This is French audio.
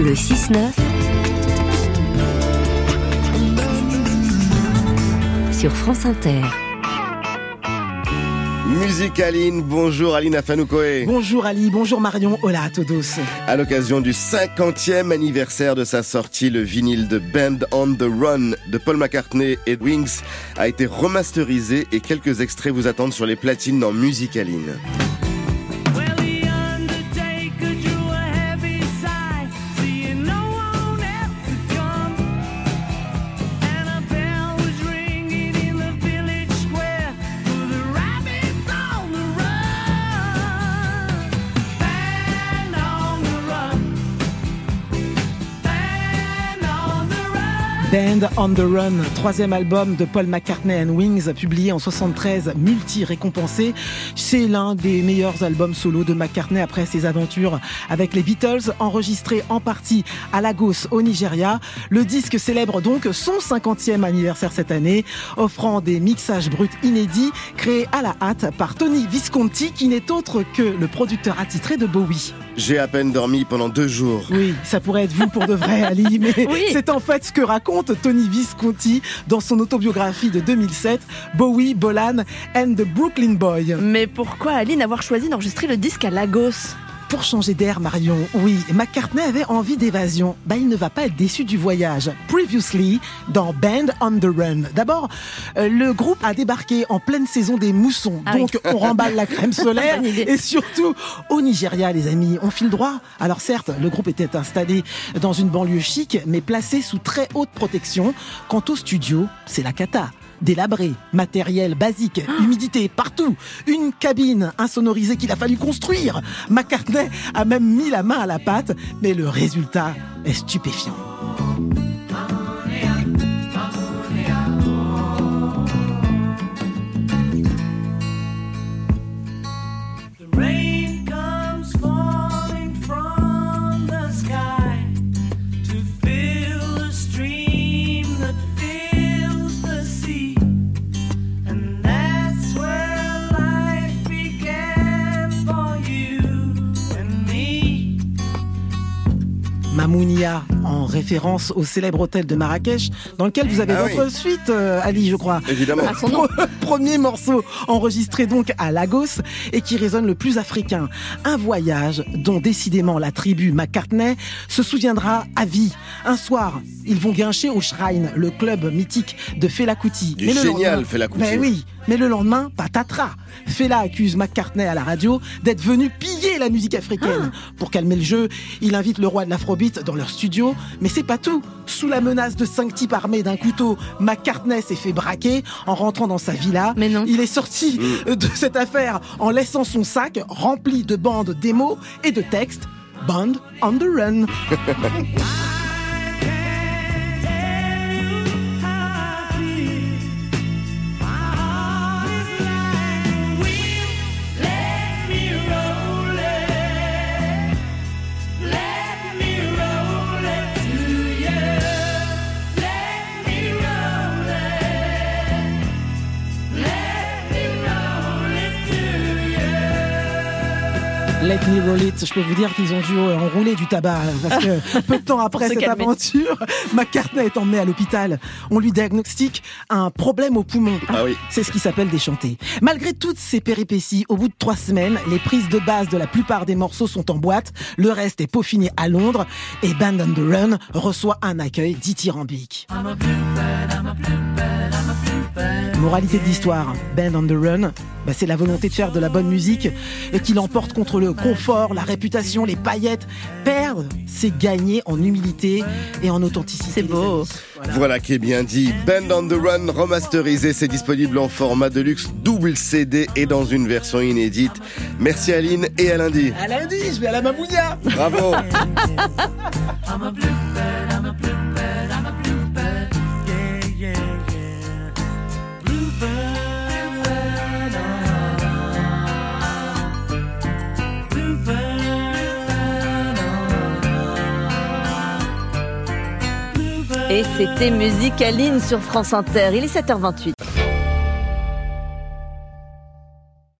Le 6-9 sur France Inter. Musique Aline, bonjour Aline Afanoukoé. Bonjour Ali, bonjour Marion, hola à todos. À l'occasion du 50e anniversaire de sa sortie, le vinyle de Band on the Run de Paul McCartney et Wings a été remasterisé et quelques extraits vous attendent sur les platines dans Musique Aline. Band on the Run, troisième album de Paul McCartney and Wings, publié en 73, multi-récompensé. C'est l'un des meilleurs albums solo de McCartney après ses aventures avec les Beatles, enregistré en partie à Lagos au Nigeria. Le disque célèbre donc son 50e anniversaire cette année, offrant des mixages bruts inédits créés à la hâte par Tony Visconti, qui n'est autre que le producteur attitré de Bowie. J'ai à peine dormi pendant deux jours. Oui, ça pourrait être vous pour de vrai, Ali, mais Oui. c'est en fait ce que raconte Tony Visconti dans son autobiographie de 2007, Bowie, Bolan and the Brooklyn Boy. Mais pourquoi Aline avoir choisi d'enregistrer le disque à Lagos? Pour changer d'air, Marion, oui, McCartney avait envie d'évasion. Bah, il ne va pas être déçu du voyage. Previously, dans Band on the Run. D'abord, euh, le groupe a débarqué en pleine saison des moussons. Ah oui. donc, on remballe la crème solaire. Et surtout, au Nigeria, les amis, on file droit. Alors certes, le groupe était installé dans une banlieue chic, mais placé sous très haute protection. Quant au studio, c'est la cata. Délabré, matériel basique, humidité partout, une cabine insonorisée qu'il a fallu construire. McCartney a même mis la main à la pâte, mais le résultat est stupéfiant. Mamounia, en référence au célèbre hôtel de Marrakech, dans lequel vous avez Ah votre oui. suite, euh, Ali, je crois. Évidemment. À son nom. Premier morceau enregistré donc à Lagos et qui résonne le plus africain. Un voyage dont décidément la tribu McCartney se souviendra à vie. Un soir, ils vont guincher au Shrine, le club mythique de Fela Kuti. Du génial Fela Kuti. Mais oui, mais le lendemain, patatras. Fela accuse McCartney à la radio d'être venu piller la musique africaine. Pour calmer le jeu, il invite le roi de l'afrobeat dans leur studio, mais c'est pas tout. Sous la menace de cinq types armés d'un couteau, McCartney s'est fait braquer en rentrant dans sa villa. Mais non. Il est sorti Mm. de cette affaire en laissant son sac rempli de bandes démos et de textes. Band on the run. Let me roll it. Je peux vous dire qu'ils ont dû euh, enrouler du tabac parce que peu de temps après cette calmer. aventure, McCartney est emmené à l'hôpital. On lui diagnostique un problème au poumon. Ah oui. C'est ce qui s'appelle déchanter. Malgré toutes ces péripéties, au bout de trois semaines, les prises de base de la plupart des morceaux sont en boîte. Le reste est peaufiné à Londres et Band on the Run reçoit un accueil dithyrambique. Moralité de l'histoire, Band on the Run, bah, c'est la volonté de faire de la bonne musique et qui l'emporte contre le confort, la réputation, les paillettes. Perdre, c'est gagner en humilité et en authenticité. C'est beau. Voilà qui est bien dit. Band on the Run remasterisé, c'est disponible en format de luxe double CD et dans une version inédite. Merci Aline et à lundi. À lundi, je vais à la Mamounia. Bravo. Et c'était Musique Aline sur France Inter. Il est 7h28.